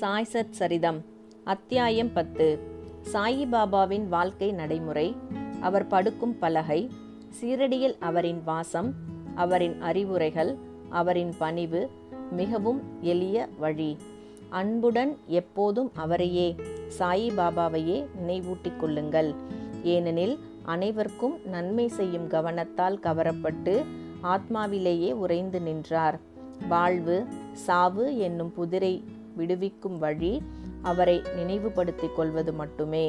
சாய்சத் சரிதம் அத்தியாயம் பத்து. சாயிபாபாவின் வாழ்க்கை நடைமுறை அவர் படுக்கும் பலகை சீரடியில் அவரின் வாசம் அவரின் அறிவுரைகள் அவரின் பணிவு மிகவும் எளிய வழி. அன்புடன் எப்போதும் அவரையே சாயிபாபாவையே நினைவூட்டிக் கொள்ளுங்கள். ஏனெனில் அனைவருக்கும் நன்மை செய்யும் கவனத்தால் கவரப்பட்டு ஆத்மாவிலேயே உறைந்து நின்றார். வாழ்வு சாவு என்னும் புதிரை விடுவிக்கும் வழி அவரை நினைவுபடுத்திக் கொள்வது மட்டுமே.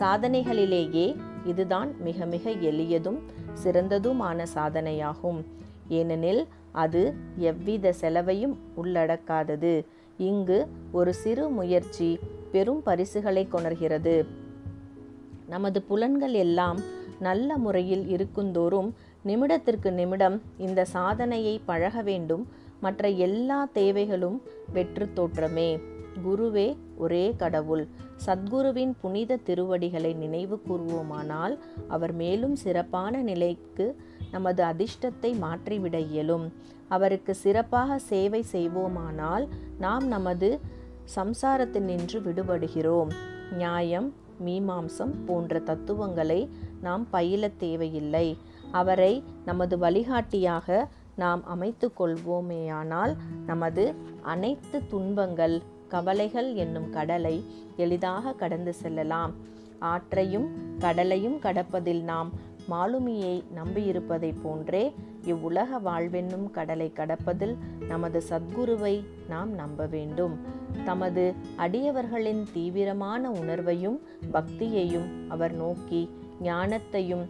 சாதனைகளிலேயே இதுதான் மிக மிக எளியதும் சிறந்ததுமான சாதனையாகும். ஏனெனில் அது எவ்வித செலவையும் உள்ளடக்காதது. இங்கு ஒரு சிறு முயற்சி பெரும் பரிசுகளை கொணர்கிறது. நமது புலன்கள் எல்லாம் நல்ல முறையில் இருக்குந்தோறும் நிமிடத்திற்கு நிமிடம் இந்த சாதனையை பழக வேண்டும். மற்ற எல்லா தேவைகளும் வெற்று தோற்றமே. குருவே ஒரே கடவுள். சத்குருவின் புனித திருவடிகளை நினைவு கூர்வோமானால் அவர் மேலும் சிறப்பான நிலைக்கு நமது அதிர்ஷ்டத்தை மாற்றிவிட இயலும். அவருக்கு சிறப்பாக சேவை செய்வோமானால் நாம் நமது சம்சாரத்தினின்று விடுபடுகிறோம். நியாயம் மீமாம்சம் போன்ற தத்துவங்களை நாம் பயில தேவையில்லை. அவரை நமது வழிகாட்டியாக நாம் அமைத்து கொள்வோமேயானால் நமது அனைத்து துன்பங்கள் கவலைகள் என்னும் கடலை எளிதாக கடந்து செல்லலாம். ஆற்றையும் கடலையும் கடப்பதில் நாம் மாலுமியை நம்பியிருப்பதைப் போன்றே இவ்வுலக வாழ்வென்னும் கடலை கடப்பதில் நமது சத்குருவை நாம் நம்ப வேண்டும். தமது அடியவர்களின் தீவிரமான உணர்வையும் பக்தியையும் அவர் நோக்கி ஞானத்தையும்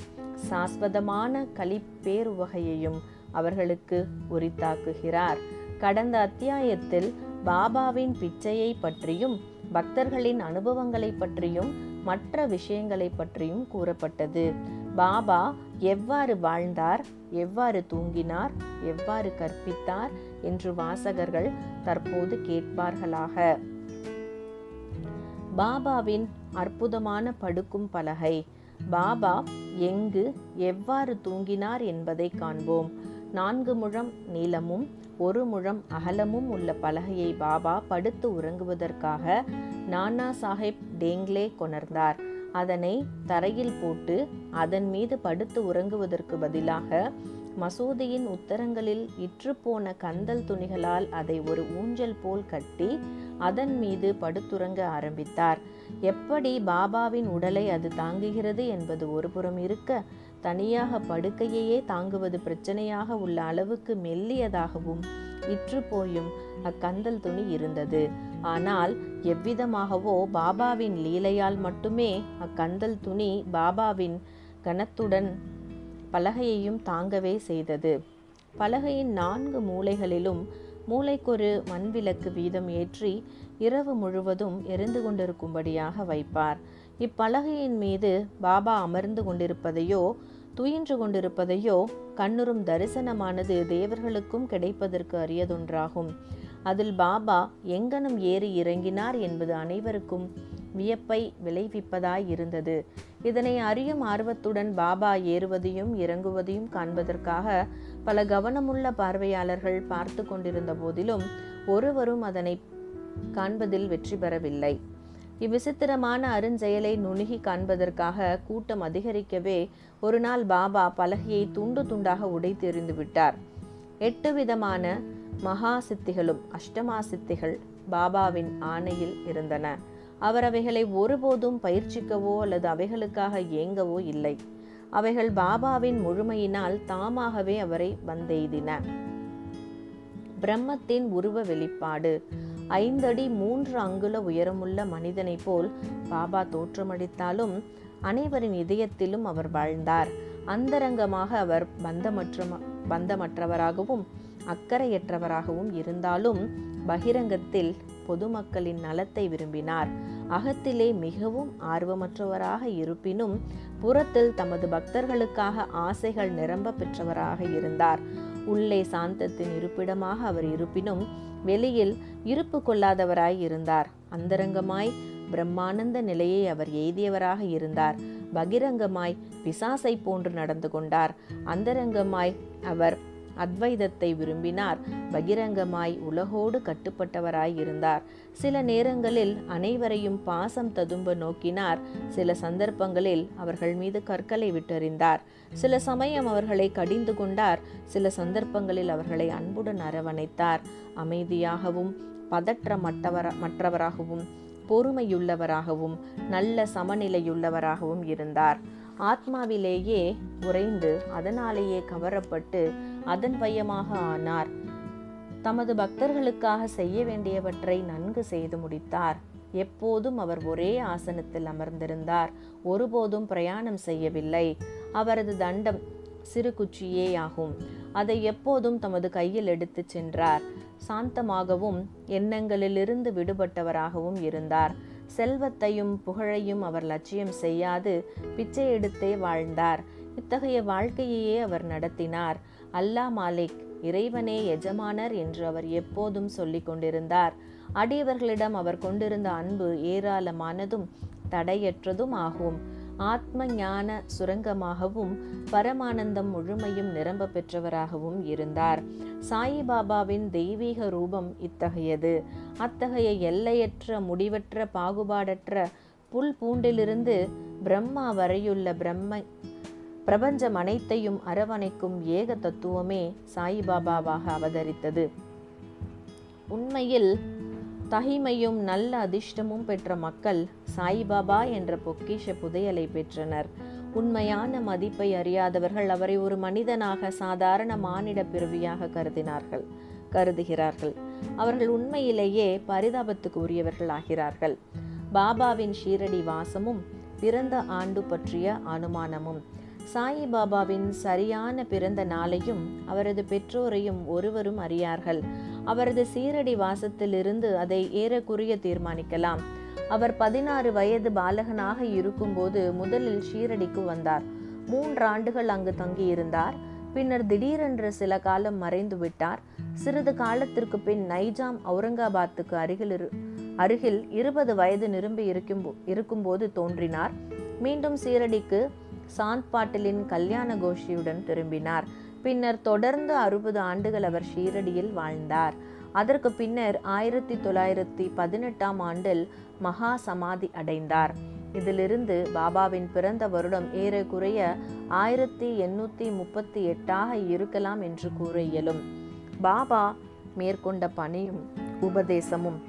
சாஸ்வதமான களிப்பேருவகையையும் அவர்களுக்கு உரித்தாக்குகிறார். கடந்த அத்தியாயத்தில் பாபாவின் பிச்சையை பற்றியும் பக்தர்களின் அனுபவங்களை பற்றியும் மற்ற விஷயங்களை பற்றியும் கூறப்பட்டது. பாபா எவ்வாறு வாழ்ந்தார் எவ்வாறு தூங்கினார் எவ்வாறு கற்பித்தார் என்று வாசகர்கள் தற்போது கேட்பார்களாக. பாபாவின் அற்புதமான படுக்கும் பலகை. பாபா எங்கு எவ்வாறு தூங்கினார் என்பதை காண்போம். நான்கு முழம் நீளமும் ஒரு முழம் அகலமும் உள்ள பலகையை பாபா படுத்து உறங்குவதற்காக நானா சாஹிப் டேங்லே கொணர்ந்தார். அதனை தரையில் போட்டு அதன் மீது படுத்து உறங்குவதற்கு பதிலாக மசூதியின் உத்தரங்களில் இற்றுப்போன கந்தல் துணிகளால் அதை ஒரு ஊஞ்சல் போல் கட்டி அதன் மீது படுத்துறங்க ஆரம்பித்தார். எப்படி பாபாவின் உடலை அது தாங்குகிறது என்பது ஒருபுறம் இருக்க தனியாக படுக்கையையே தாங்குவது பிரச்சனையாக உள்ள அளவுக்கு மெல்லியதாகவும் இற்று போயும் அக்கந்தல் துணி இருந்தது. ஆனால் எவ்விதமாகவோ பாபாவின் லீலையால் மட்டுமே அக்கந்தல் துணி பாபாவின் கனத்துடன் பலகையையும் தாங்கவே செய்தது. பலகையின் நான்கு மூலைகளிலும் மூளைக்கொரு மண்விளக்கு வீதம் ஏற்றி இரவு முழுவதும் எரிந்து கொண்டிருக்கும்படியாக வைப்பார். இப்பலகையின் மீது பாபா அமர்ந்து கொண்டிருப்பதையோ துயின்று கொண்டிருப்பதையோ கண்ணுறும் தரிசனமானது தேவர்களுக்கும் கிடைப்பதற்கு அரியதொன்றாகும். அதில் பாபா எங்கனம் ஏறி இறங்கினார் என்பது அனைவருக்கும் வியப்பை விளைவிப்பதாய் இருந்தது. இதனை அறியும் ஆர்வத்துடன் பாபா ஏறுவதையும் இறங்குவதையும் காண்பதற்காக பல கவனமுள்ள பார்வையாளர்கள் பார்த்து கொண்டிருந்த போதிலும் ஒருவரும் அதனை காண்பதில் வெற்றி பெறவில்லை. இவ்விசித்திரமான அருஞ்செயலை நுணுகி காண்பதற்காக கூட்டம் அதிகரிக்கவே ஒரு நாள் பாபா பலகையை துண்டு துண்டாக உடைத்தெறிந்து விட்டார். எட்டு விதமான மகா சித்திகளும் அஷ்டமா சித்திகள் பாபாவின் ஆணையில் இருந்தன. அவர் அவைகளை ஒருபோதும் பயிற்சிக்கவோ அல்லது அவைகளுக்காக ஏங்கவோ இல்லை. அவைகள் பாபாவின் முழுமையினால் தாமாகவே அவரை வந்தெய்தின. பிரம்மத்தின் உருவ வெளிப்பாடு ஐந்தடி மூன்று அங்குல உயரமுள்ள மனிதனைப் போல் பாபா தோற்றமளித்தாலும் அனைவரின் இதயத்திலும் அவர் வாழ்ந்தார். அந்தரங்கமாக அவர் பந்தமற்ற பந்தமற்றவராகவும் அக்கறையற்றவராகவும் இருந்தாலும் பகிரங்கத்தில் பொதுமக்களின் நலத்தை விரும்பினார். அகத்திலே மிகவும் ஆர்வமற்றவராக இருப்பினும் புறத்தில் தமது பக்தர்களுக்காக ஆசைகள் நிரம்ப பெற்றவராக இருந்தார். உள்ளே சாந்தத்தின் இருப்பிடமாக அவர் இருப்பினும் வெளியில் இருப்பு கொள்ளாதவராய் இருந்தார். அந்தரங்கமாய் பிரம்மானந்த நிலையை அவர் எய்தியவராக இருந்தார். பகிரங்கமாய் பிசாசை போன்று நடந்து கொண்டார். அந்தரங்கமாய் அவர் அத்வைதத்தை விரும்பினார். பகிரங்கமாய் உலகோடு கட்டுப்பட்டவராய் இருந்தார். சில நேரங்களில் அனைவரையும் பாசம் ததும்ப நோக்கினார். சில சந்தர்ப்பங்களில் அவர்கள் மீது கற்களை விட்டறிந்தார். சில சமயம் அவர்களை கடிந்து கொண்டார். சில சந்தர்ப்பங்களில் அவர்களை அன்புடன் அரவணைத்தார். அமைதியாகவும் பதற்றமற்றவர மற்றவராகவும் பொறுமையுள்ளவராகவும் நல்ல சமநிலையுள்ளவராகவும் இருந்தார். ஆத்மாவிலேயே உறைந்து அதனாலேயே கவரப்பட்டு அதன் பயமாக ஆனார். தமது பக்தர்களுக்காக செய்ய வேண்டியவற்றை நன்கு செய்து முடித்தார். எப்போதும் அவர் ஒரே ஆசனத்தில் அமர்ந்திருந்தார். ஒருபோதும் பிரயாணம் செய்யவில்லை. அவரது தண்டம் சிறு குச்சியே ஆகும். அதை எப்போதும் தமது கையில் எடுத்துச் சென்றார். சாந்தமாகவும் எண்ணங்களிலிருந்து விடுபட்டவராகவும் இருந்தார். செல்வத்தையும் புகழையும் அவர் லட்சியம் செய்யாது. பிச்சை எடுத்தே வாழ்ந்தார். இத்தகைய வாழ்க்கையையே அவர் நடத்தினார். அல்லா மாலிக் இறைவனே எஜமானர் என்று அவர் எப்போதும் சொல்லிக் கொண்டிருந்தார். அடியவர்களிடம் அவர் கொண்டிருந்த அன்பு ஏராளமானதும் தடையற்றதும் ஆகும். ஆத்ம ஞான சுரங்கமாகவும் பரமானந்தம் முழுமையும் நிரம்ப பெற்றவராகவும் இருந்தார். சாயிபாபாவின் தெய்வீக ரூபம் இத்தகையது. அத்தகைய எல்லையற்ற முடிவற்ற பாகுபாடற்ற புல் பூண்டிலிருந்து பிரம்மா வரையுள்ள பிரம்ம பிரபஞ்சம் அனைத்தையும் அரவணைக்கும் ஏக தத்துவமே சாயிபாபாவாக அவதரித்தது. உண்மையில் தகிமையும் நல்ல அதிர்ஷ்டமும் பெற்ற மக்கள் சாயிபாபா என்ற பொக்கிஷ புதையலை பெற்றனர். உண்மையான மதிப்பை அறியாதவர்கள் அவரை ஒரு மனிதனாக சாதாரண மானிட பிறவியாக கருதினார்கள் கருதுகிறார்கள். அவர்கள் உண்மையிலேயே பரிதாபத்துக்கு உரியவர்கள் ஆகிறார்கள். பாபாவின் ஷீரடி வாசமும் பிறந்த ஆண்டு பற்றிய அனுமானமும் சாயிபாபாவின் சரியான பிறந்த நாளையும் அவரது பெற்றோரையும் ஒருவரும் அறியார்கள். அவரது சீரடி வாசத்திலிருந்து அதை ஏறக்குறைய தீர்மானிக்கலாம். அவர் பதினாறு வயது பாலகனாக இருக்கும்போது முதலில் ஷீரடிக்கு வந்தார். மூன்று ஆண்டுகள் அங்கு தங்கியிருந்தார். பின்னர் திடீரென்று சில காலம் மறைந்து விட்டார். சிறிது காலத்திற்கு பின் நைஜாம் அவுரங்காபாத்துக்கு அருகில் இரு அருகில் இருபது வயது நிரம்பி இருக்கும் இருக்கும்போது தோன்றினார். மீண்டும் சீரடிக்கு சாந்த் பாட்டிலின் கல்யாண கோஷியுடன் திரும்பினார். பின்னர் தொடர்ந்து அறுபது ஆண்டுகள் அவர் ஷீரடியில் வாழ்ந்தார். அதற்கு பின்னர் ஆயிரத்தி தொள்ளாயிரத்தி பதினெட்டாம் ஆண்டில் மகா சமாதி அடைந்தார். இதிலிருந்து பாபாவின் பிறந்த வருடம் ஏறக்குறைய ஆயிரத்தி எண்ணூத்தி முப்பத்தி எட்டாக இருக்கலாம் என்று கூற இயலும். பாபா மேற்கொண்ட பணியும் உபதேசமும்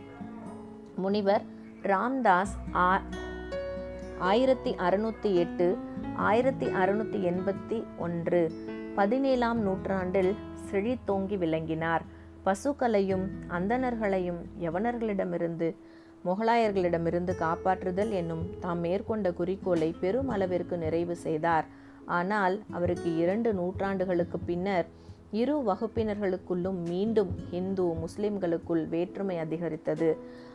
முனிவர் ராம்தாஸ் ஆ- ஆயிரத்தி அறுநூத்தி எட்டு ஆயிரத்தி அறுநூற்றி எண்பத்தி ஒன்று பதினேழாம் நூற்றாண்டில் செழித்தோங்கி விளங்கினார். பசுக்களையும் அந்தணர்களையும் யவனர்களிடமிருந்து முகலாயர்களிடமிருந்து காப்பாற்றுதல் என்னும் தாம் மேற்கொண்ட குறிக்கோளை பெரும் அளவிற்கு நிறைவு செய்தார். ஆனால் அவருக்கு இரண்டு நூற்றாண்டுகளுக்கு பின்னர் இரு வகுப்பினர்களுக்குள்ளும் மீண்டும் இந்து முஸ்லிம்களுக்குள் வேற்றுமை அதிகரித்தது.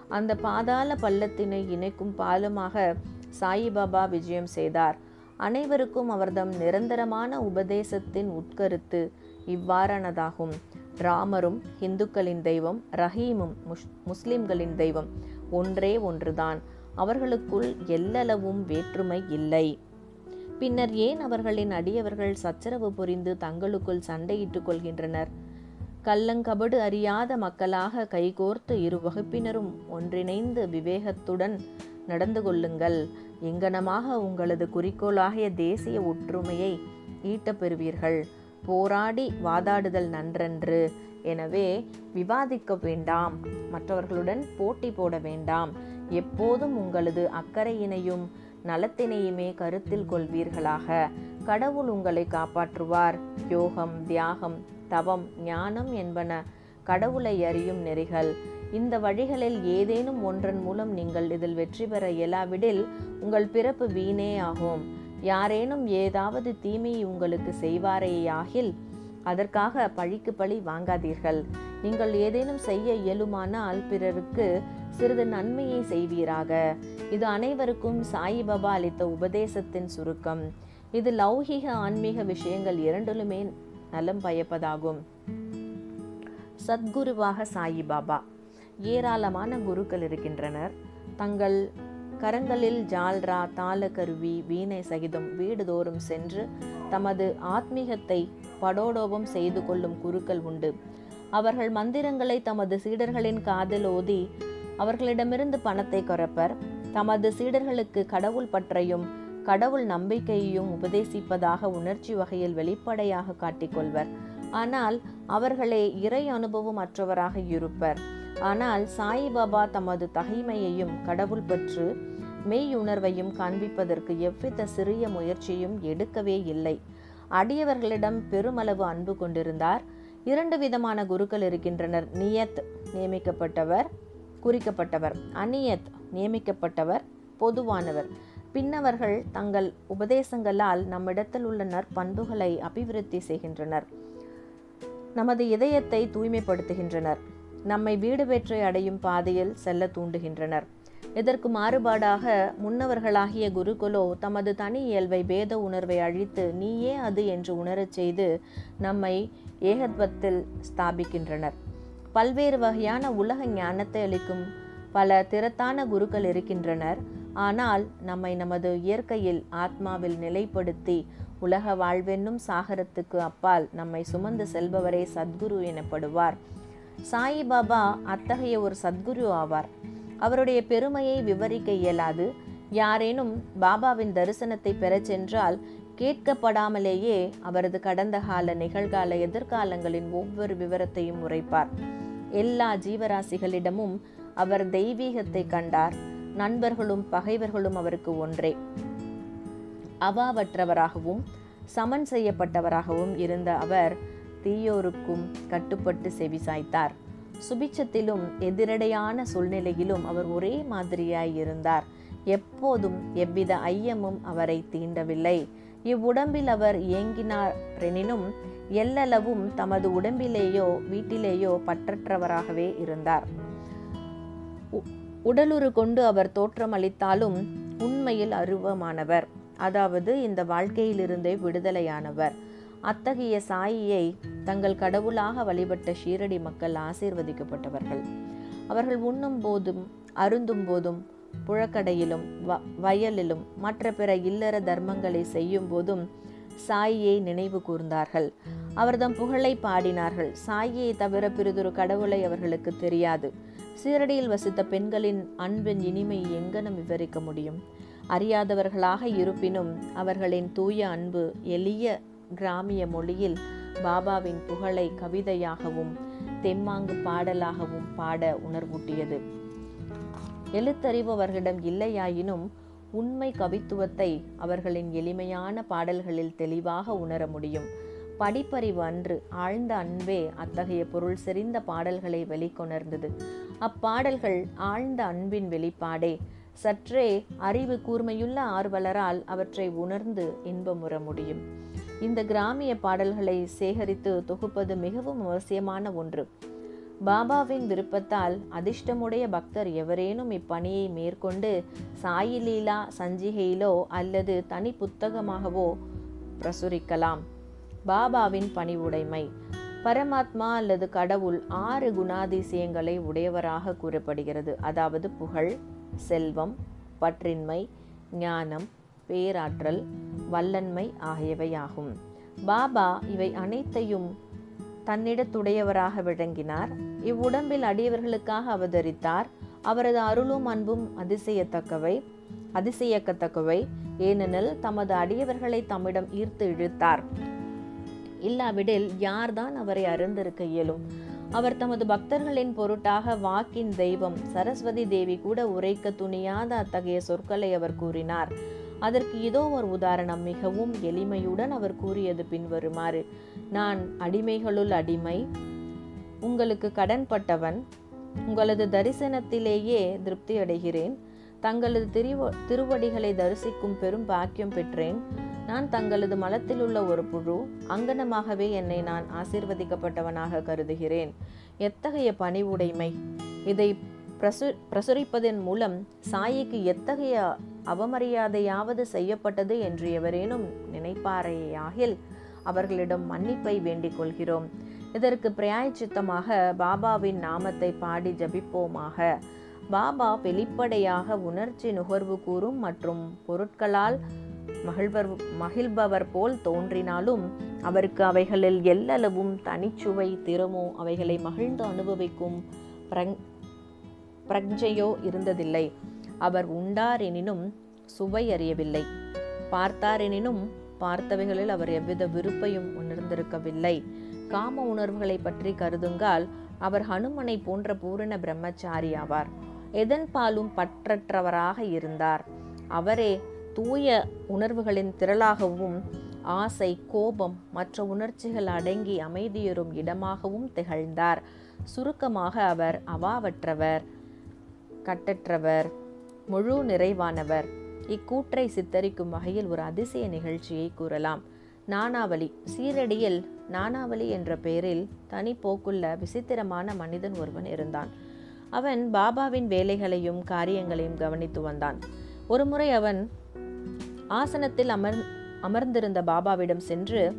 அந்த பாதாள பள்ளத்தினை இணைக்கும் பாலமாக சாயிபாபா விஜயம் செய்தார். அனைவருக்கும் அவர்தம் நிரந்தரமான உபதேசத்தின் உட்கருத்து இவ்வாறானதாகும். ராமரும் இந்துக்களின் தெய்வம் ரஹீமும் முஸ் முஸ்லிம்களின் தெய்வம் ஒன்றே ஒன்றுதான். அவர்களுக்குள் எல்லளவும் வேற்றுமை இல்லை. பின்னர் ஏன் அவர்களின் அடியவர்கள் சச்சரவு புரிந்து தங்களுக்குள் சண்டையிட்டுக் கொள்கின்றனர்? கள்ளங்கபடு அறியாத மக்களாக கைகோர்த்து இரு வகுப்பினரும் ஒன்றிணைந்து விவேகத்துடன் நடந்து கொள்ளுங்கள். இங்கனமாக உங்களது குறிக்கோளாகிய தேசிய ஒற்றுமையை ஈட்டப் பெறுவீர்கள் போராடி வாதாடுதல் நன்றன்று. எனவே விவாதிக்க வேண்டாம். மற்றவர்களுடன் போட்டி போட வேண்டாம். எப்போதும் உங்களது அக்கறையினையும் நலத்தினையுமே கருத்தில் கொள்வீர்களாக. கடவுள் உங்களை காப்பாற்றுவார். யோகம் தியாகம் தவம் ஞானம் என்பன கடவுளை அறியும் நெறிகள். இந்த வழிகளில் ஏதேனும் ஒன்றன் மூலம் நீங்கள் இதில் வெற்றி பெற இயலாவிடில் உங்கள் பிறப்பு வீணே ஆகும். யாரேனும் ஏதாவது தீமையை உங்களுக்கு செய்வாரேயாகில் அதற்காக பழிக்கு பழி வாங்காதீர்கள். நீங்கள் ஏதேனும் செய்ய இயலுமானால் பிறருக்கு சிறிது நன்மையை செய்வீராக. இது அனைவருக்கும் சாயிபாபா அளித்த உபதேசத்தின் சுருக்கம். இது லௌகிக ஆன்மீக விஷயங்கள் இரண்டிலுமே நலம் பயப்பதாகும். சத்குருவாக சாயிபாபா. ஏராளமான குருக்கள் இருக்கின்றனர். தங்கள் கரங்களில் ஜால்ரா தாள கருவி வீணை சகிதம் வீடுதோறும் சென்று தமது ஆத்மீகத்தை படோடோபம் செய்து கொள்ளும் குருக்கள் உண்டு. அவர்கள் மந்திரங்களை தமது சீடர்களின் காதில் ஓதி அவர்களிடமிருந்து பணத்தை குறைப்பர். தமது சீடர்களுக்கு கடவுள் பற்றையும் கடவுள் நம்பிக்கையையும் உபதேசிப்பதாக உணர்ச்சி வகையில் வெளிப்படையாக காட்டிக்கொள்வர் ஆனால் அவர்களே இறை அனுபவம் அற்றவராக இருப்பர். ஆனால் சாயிபாபா தமது தகைமையையும் கடவுள் பற்று மெய்யுணர்வையும் காண்பிப்பதற்கு எவ்வித சிறிய முயற்சியும் எடுக்கவே இல்லை. அடியவர்களிடம் பெருமளவு அன்பு கொண்டிருந்தார். இரண்டு விதமான குருக்கள் இருக்கின்றனர். நியத் நியமிக்கப்பட்டவர் குறிக்கப்பட்டவர். அநியத் நியமிக்கப்பட்டவர் பொதுவானவர். பின்னவர்கள் தங்கள் உபதேசங்களால் நம்மிடத்தில் உள்ள நற்பண்புகளை அபிவிருத்தி செய்கின்றனர். நமது இதயத்தை தூய்மைப்படுத்துகின்றனர். நம்மை வீடு வெற்றி அடையும் பாதையில் செல்ல தூண்டுகின்றனர். இதற்கு மாறுபாடாக முன்னவர்களாகிய குருகுலோ தமது தனி இயல்பை பேத உணர்வை அழித்து நீயே அது என்று உணரச் செய்து நம்மை ஏகத்வத்தில் ஸ்தாபிக்கின்றனர். பல்வேறு வகையான உலக ஞானத்தை அளிக்கும் பல திறத்தான குருக்கள் இருக்கின்றனர். ஆனால் நம்மை நமது இயற்கையில் ஆத்மாவில் நிலைப்படுத்தி உலக வாழ்வென்னும் சாகரத்துக்கு அப்பால் நம்மை சுமந்து செல்பவரே சத்குரு எனப்படுவார். சாயிபாபா அத்தகைய ஒரு சத்குரு ஆவார். அவருடைய பெருமையை விவரிக்க இயலாது. யாரேனும் பாபாவின் தரிசனத்தை பெறச் சென்றால் கேட்கப்படாமலேயே அவரது கடந்த கால நிகழ்கால எதிர்காலங்களின் ஒவ்வொரு விவரத்தையும் உரைப்பார். எல்லா ஜீவராசிகளிடமும் அவர் தெய்வீகத்தை கண்டார். நண்பர்களும் பகைவர்களும் அவருக்கு ஒன்றே. அவாவற்றவராகவும் சமன் செய்யப்பட்டவராகவும் இருந்த அவர் தீயோருக்கும் கட்டுப்பட்டு செவிசாய்த்தார் சுபிச்சத்திலும் எதிரடையான சூழ்நிலையிலும் அவர் ஒரே மாதிரியாய் இருந்தார். எப்போதும் எவ்வித ஐயமும் அவரை தீண்டவில்லை. இவ்வுடம்பில் அவர் இயங்கினாரெனினும் எல்லளவும் தமது உடம்பிலேயோ வீட்டிலேயோ பற்றற்றவராகவே இருந்தார். உடலுறு கொண்டு அவர் தோற்றமளித்தாலும் உண்மையில் அருவமானவர். அதாவது இந்த வாழ்க்கையிலிருந்தே விடுதலையானவர். அத்தகைய சாயியை தங்கள் கடவுளாக வழிபட்ட ஷீரடி மக்கள் ஆசீர்வதிக்கப்பட்டவர்கள். அவர்கள் உண்ணும் போதும் அருந்தும் போதும் புழக்கடையிலும் வ வயலிலும் மற்ற பிற இல்லற தர்மங்களை செய்யும் போதும் சாயியை நினைவு கூர்ந்தார்கள். அவர்தம் புகழை பாடினார்கள். சாயியை தவிர பிறிதொரு கடவுளை அவர்களுக்கு தெரியாது. சீரடியில் வசித்த பெண்களின் அன்பின் இனிமை எங்கனம் விவரிக்க முடியும்? அறியாதவர்களாக இருப்பினும் அவர்களின் தூய அன்பு எளிய கிராமிய மொழியில் பாபாவின் புகழை கவிதையாகவும் தெம்மாங்கு பாடலாகவும் பாட உணர்வூட்டியது. எழுத்தறிபவர்களிடம் இல்லையாயினும் உண்மை கவித்துவத்தை அவர்களின் எளிமையான பாடல்களில் தெளிவாக உணர முடியும். படிப்பறிவு அன்று ஆழ்ந்த அன்பே அத்தகைய பொருள் செறிந்த பாடல்களை வெளிக்கொணர்ந்தது. அப்பாடல்கள் ஆழ்ந்த அன்பின் வெளிப்பாடே. சற்றே அறிவு கூர்மையுள்ள ஆர்வலரால் அவற்றை உணர்ந்து இன்பமுற முடியும். இந்த கிராமிய பாடல்களை சேகரித்து தொகுப்பது மிகவும் அவசியமான ஒன்று. பாபாவின் விருப்பத்தால் அதிர்ஷ்டமுடைய பக்தர் எவரேனும் இப்பணியை மேற்கொண்டு சாயிலீலா சஞ்சிகையிலோ அல்லது தனி புத்தகமாகவோ பிரசுரிக்கலாம். பாபாவின் பணிவுடைமை. பரமாத்மா அல்லது கடவுள் ஆறு குணாதிசயங்களை உடையவராக கூறப்படுகிறது. அதாவது புகழ் செல்வம் பற்றின்மை ஞானம் பேராற்றல் வல்லன்மை ஆகியவையாகும். பாபா இவை அனைத்தையும் தன்னிடத்துடையவராக விளங்கினார். இவ்வுடம்பில் அடியவர்களுக்காக அவதரித்தார். அவரது அருளும் அன்பும் அதிசயத்தக்கவை அதிசயக்கத்தக்கவை. ஏனெனில் தமது அடியவர்களை தம்மிடம் ஈர்த்து இழுத்தார். இல்லாவிடில் யார்தான் அவரை அறிந்திருக்க இயலும்? அவர் தமது பக்தர்களின் பொருட்டாக வாக்கின் தெய்வம் சரஸ்வதி தேவி கூட உரைக்க துணியாத அத்தகைய சொற்களை அவர் கூறினார். அதற்கு இதோ ஒரு உதாரணம் மிகவும் எளிமையுடன் அவர் கூறியது பின்வருமாறு நான் அடிமைகளுள் அடிமை உங்களுக்கு கடன்பட்டவன் உங்களது தரிசனத்திலேயே திருப்தி அடைகிறேன் தங்களது திருவ திருவடிகளை தரிசிக்கும் பெரும் பாக்கியம் பெற்றேன் நான் தங்களது மலத்தில் உள்ள ஒரு புழு அங்கனமாகவே என்னை நான் ஆசீர்வதிக்கப்பட்டவனாக கருதுகிறேன். எத்தகைய பணிவுடைமை? இதை பிரசு பிரசுரிப்பதன் மூலம் சாயிக்கு எத்தகைய அவமரியாதையாவது செய்யப்பட்டது என்று எவரேனும் நினைப்பாரேயாகில் அவர்களிடம் மன்னிப்பை வேண்டிக் கொள்கிறோம். இதற்கு பிராயச்சித்தமாக பாபாவின் நாமத்தை பாடி ஜபிப்போமாக. பாபா வெளிப்படையாக உணர்ச்சி நுகர்வு கூறும் மற்றும் பொருட்களால் மகிழ்வர் மகிழ்பவர் போல் தோன்றினாலும் அவருக்கு அவைகளில் எல்லளவும் தனிச்சுவை திறமோ அவைகளை மகிழ்ந்து அனுபவிக்கும் பிரங் பிரக்ஞையோ இருந்ததில்லை. அவர் உண்டாரெனினும் சுவை அறியவில்லை. பார்த்தாரெனினும் பார்த்தவைகளில் அவர் எவ்வித விருப்பையும் உணர்ந்திருக்கவில்லை. காம உணர்வுகளை பற்றி கருதுங்கால் அவர் ஹனுமனை போன்ற பூரண பிரம்மச்சாரி ஆவார் எதன் பாலும் பற்றற்றவராக இருந்தார். அவரே தூய உணர்வுகளின் திரளாகவும் ஆசை கோபம் மற்ற உணர்ச்சிகள் அடங்கி அமைதியுறும் இடமாகவும் திகழ்ந்தார். சுருக்கமாக அவர் அவாவற்றவர் கட்டற்றவர் முழு நிறைவானவர். இக்கூற்றை சித்தரிக்கும் வகையில் ஒரு அதிசய நிகழ்ச்சியை கூறலாம். நானாவலி. சீரடியில் நானாவலி என்ற பெயரில் தனி போக்குள்ள விசித்திரமான மனிதன் ஒருவன் இருந்தான். அவன் பாபாவின் வேலைகளையும் காரியங்களையும் கவனித்து வந்தான். ஒருமுறை அவன் ஆசனத்தில் அமர் அமர்ந்திருந்த பாபாவிடம் சென்று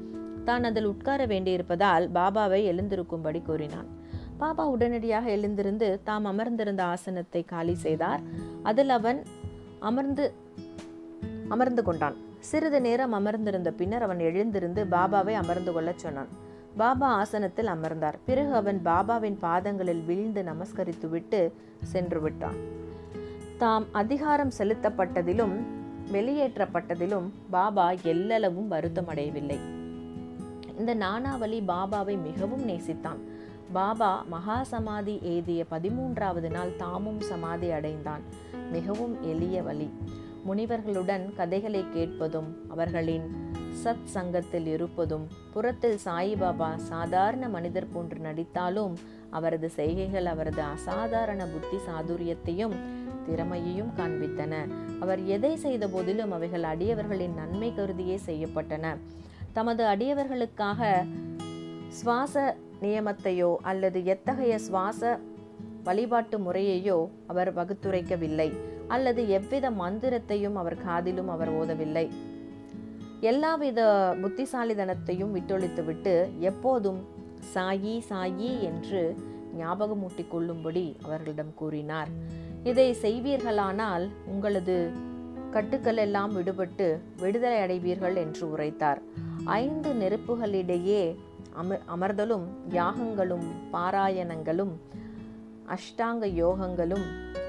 தான் அதில் உட்கார வேண்டியிருப்பதால் பாபாவை எழுந்திருக்கும்படி கூறினான். பாபா உடனடியாக எழுந்திருந்து தாம் அமர்ந்திருந்த ஆசனத்தை காலி செய்தார். அதில் அவன் அமர்ந்து அமர்ந்து கொண்டான். சிறிது நேரம் அமர்ந்திருந்த பின்னர் அவன் எழுந்திருந்து பாபாவை அமர்ந்து கொள்ளச் சொன்னான். பாபா ஆசனத்தில் அமர்ந்தார். பிறகு அவன் பாபாவின் பாதங்களில் வீழ்ந்து நமஸ்கரித்துவிட்டு சென்று விட்டான். தாம் அதிகாரம் செலுத்தப்பட்டதிலும் வெளியேற்றப்பட்டதிலும் பாபா எல்லளவும் வருத்தமடையவில்லை. இந்த நானாவலி பாபாவை மிகவும் நேசித்தான். பாபா மகா சமாதி ஏதிய பதிமூன்றாவது நாள் தாமும் சமாதி அடைந்தான். மிகவும் எளிய வழி. முனிவர்களுடன் கதைகளை கேட்பதும் அவர்களின் சத் சங்கத்தில் இருப்பதும் புறத்தில் சாயிபாபா சாதாரண மனிதர் போன்று நடித்தாலும் அவரது செய்கைகள் அவரது அசாதாரண புத்தி சாதுரியத்தையும் திறமையையும் காண்பித்தன. அவர் எதை செய்த போதிலும் அவைகள் அடியவர்களின் நன்மை கருதியே செய்யப்பட்டன. தமது அடியவர்களுக்காக சுவாச நியமத்தையோ அல்லது எத்தகைய சுவாச வழிபாட்டு முறையையோ அவர் வகுத்துரைக்கவில்லை. அல்லது எவ்வித மந்திரத்தையும் அவர் காதிலும் அவர் ஓதவில்லை. எல்லாவித புத்திசாலிதனத்தையும் விட்டொழித்துவிட்டு எப்போதும் சாயி சாயி என்று ஞாபகமூட்டிக் கொள்ளும்படி அவர்களிடம் கூறினார். இதை செய்வீர்களானால் உங்களது கட்டுக்கள் எல்லாம் விடுபட்டு விடுதலை அடைவீர்கள் என்று உரைத்தார். ஐந்து நெருப்புகளிடையே அமர் அமர்தலும் யாகங்களும் பாராயணங்களும் அஷ்டாங்க யோகங்களும்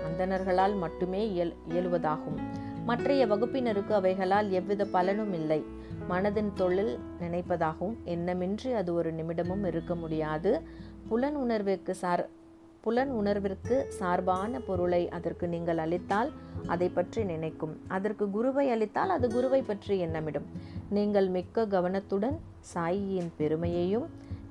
அந்தணர்களால் மட்டுமே இயல் இயலுவதாகும். மற்றைய வகுப்பினருக்கு அவைகளால் எவ்வித பலனும் இல்லை. மனதின் தொழில் நினைப்பதாகவும் எண்ணமின்றி அது ஒரு நிமிடமும் இருக்க முடியாது. புலன் உணர்விற்கு சார் புலன் உணர்விற்கு சார்பான பொருளை அதற்கு நீங்கள் அளித்தால் அதை பற்றி நினைக்கும். அதற்கு குருவை அளித்தால் அது குருவை பற்றி எண்ணமிடும். நீங்கள் மிக்க கவனத்துடன் சாயியின் பெருமையையும்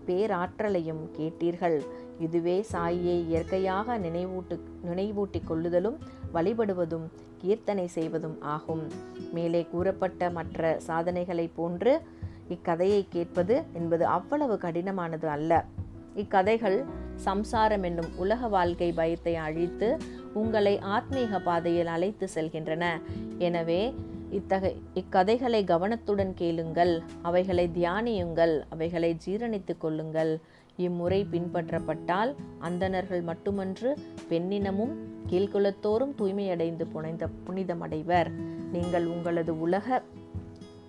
பேராற்றலையும் கேட்டீர்கள். இதுவே சாயியை இயற்கையாக நினைவூட்டு நினைவூட்டிக் கொள்ளுதலும் வழிபடுவதும் கீர்த்தனை செய்வதும் ஆகும். மேலே கூறப்பட்ட மற்ற சாதனைகளைப் போன்று இக்கதையை கேட்பது என்பது அவ்வளவு கடினமானது அல்ல. இக்கதைகள் சம்சாரம் என்னும் உலக வாழ்க்கை பயத்தை அழித்து உங்களை ஆத்மீக பாதையில் அழைத்து செல்கின்றன. எனவே இத்தகை இக்கதைகளை கவனத்துடன் கேளுங்கள். அவைகளை தியானியுங்கள். அவைகளை ஜீரணித்துக் கொள்ளுங்கள். இம்முறை பின்பற்றப்பட்டால் அந்தணர்கள் மட்டுமன்று பெண்ணினமும் கீழ்குலத்தோறும் தூய்மையடைந்து புனைந்த புனிதமடைவர். நீங்கள் உங்களது உலக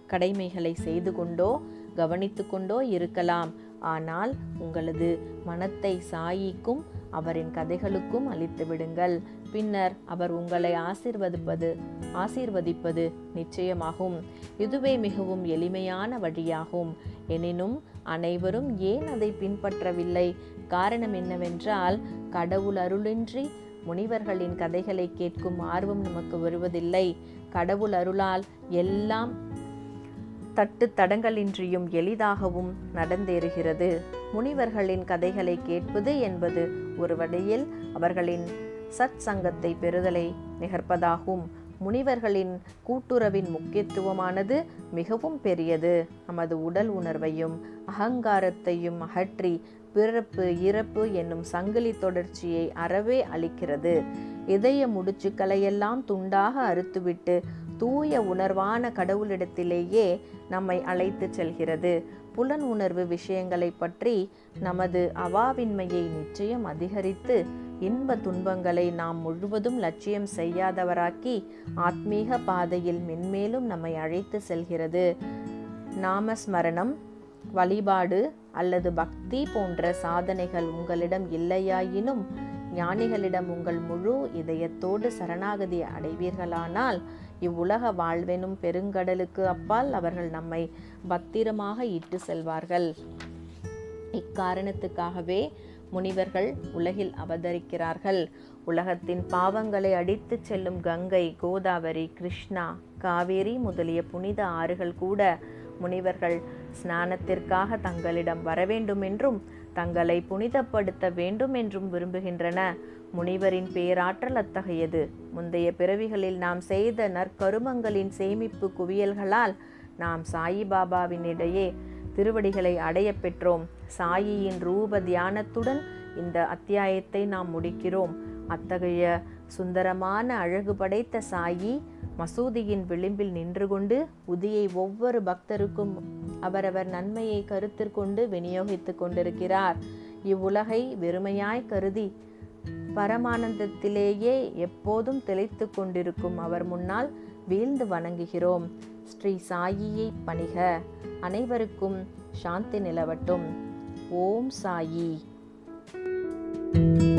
கடமைகளை செய்து கொண்டோ கவனித்து கொண்டோ இருக்கலாம். ஆனால் உங்களது மனத்தை சாயிக்கும் அவரின் கதைகளுக்கும் அளித்து விடுங்கள். பின்னர் அவர் உங்களை ஆசீர்வதிப்பது ஆசீர்வதிப்பது நிச்சயமாகும். இதுவே மிகவும் எளிமையான வழியாகும். எனினும் அனைவரும் ஏன் அதை பின்பற்றவில்லை? காரணம் என்னவென்றால் கடவுள் அருளின்றி முனிவர்களின் கதைகளை கேட்கும் ஆர்வம் நமக்கு வருவதில்லை. கடவுள் அருளால் எல்லாம் தட்டு தடங்களின்றியும் எளிதாகவும் நடந்தேறுகிறது. முனிவர்களின் கதைகளை கேட்பது என்பது ஒரு வழியில் அவர்களின் சத் சங்கத்தை பெறுதலை நிகர்ப்பதாகும். முனிவர்களின் கூட்டுறவின் முக்கியத்துவமானது மிகவும் பெரியது. நமது உடல் உணர்வையும் அகங்காரத்தையும் அகற்றி பிறப்பு இறப்பு என்னும் சங்கிலி தொடர்ச்சியை அறவே அளிக்கிறது. இதய முடிச்சுக்களையெல்லாம் துண்டாக அறுத்துவிட்டு தூய உணர்வான கடவுளிடத்திலேயே நம்மை அழைத்து செல்கிறது. புலன் உணர்வு விஷயங்களை பற்றி நமது அவாவின்மையை நிச்சயம் அதிகரித்து இன்ப துன்பங்களை நாம் முழுவதும் லட்சியம் செய்யாதவராக்கி ஆத்மீக பாதையில் மென்மேலும் நம்மை அழைத்து செல்கிறது. நாமஸ்மரணம். வழிபாடு அல்லது பக்தி போன்ற சாதனைகள் உங்களிடம் இல்லையாயினும் ஞானிகளிடம் உங்கள் முழு இதயத்தோடு சரணாகதி அடைவீர்களானால் இவ்வுலக வாழ்வெனும் பெருங்கடலுக்கு அப்பால் அவர்கள் நம்மை பத்திரமாக இட்டு செல்வார்கள். இக்காரணத்துக்காகவே முனிவர்கள் உலகில் அவதரிக்கிறார்கள். உலகத்தின் பாவங்களை அடித்துச் செல்லும் கங்கை கோதாவரி கிருஷ்ணா காவேரி முதலிய புனித ஆறுகள் கூட முனிவர்கள் ஸ்நானத்திற்காக தங்களிடம் வரவேண்டுமென்றும் தங்களை புனிதப்படுத்த வேண்டும் என்றும் விரும்புகின்றன. முனிவரின் பேராற்றல் அத்தகையது. முந்தைய பிறவிகளில் நாம் செய்த நற்கருமங்களின் சேமிப்பு குவியல்களால் நாம் சாயிபாபாவினிடையே திருவடிகளை அடைய பெற்றோம். சாயியின் ரூப தியானத்துடன் இந்த அத்தியாயத்தை நாம் முடிக்கிறோம். அத்தகைய சுந்தரமான அழகு படைத்த சாயி மசூதியின் விளிம்பில் நின்று கொண்டு உதியை ஒவ்வொரு பக்தருக்கும் அவரவர் நன்மையை கருத்திற்கொண்டு விநியோகித்துக் கொண்டிருக்கிறார். இவ்வுலகை வெறுமையாய் கருதி பரமானந்தத்திலேயே எப்போதும் திளைத்து கொண்டிருக்கும் அவர் முன்னால் வீழ்ந்து வணங்குகிறோம். ஸ்ரீ சாயியை பணிக. அனைவருக்கும் சாந்தி நிலவட்டும். ஓம் சாயி. thank you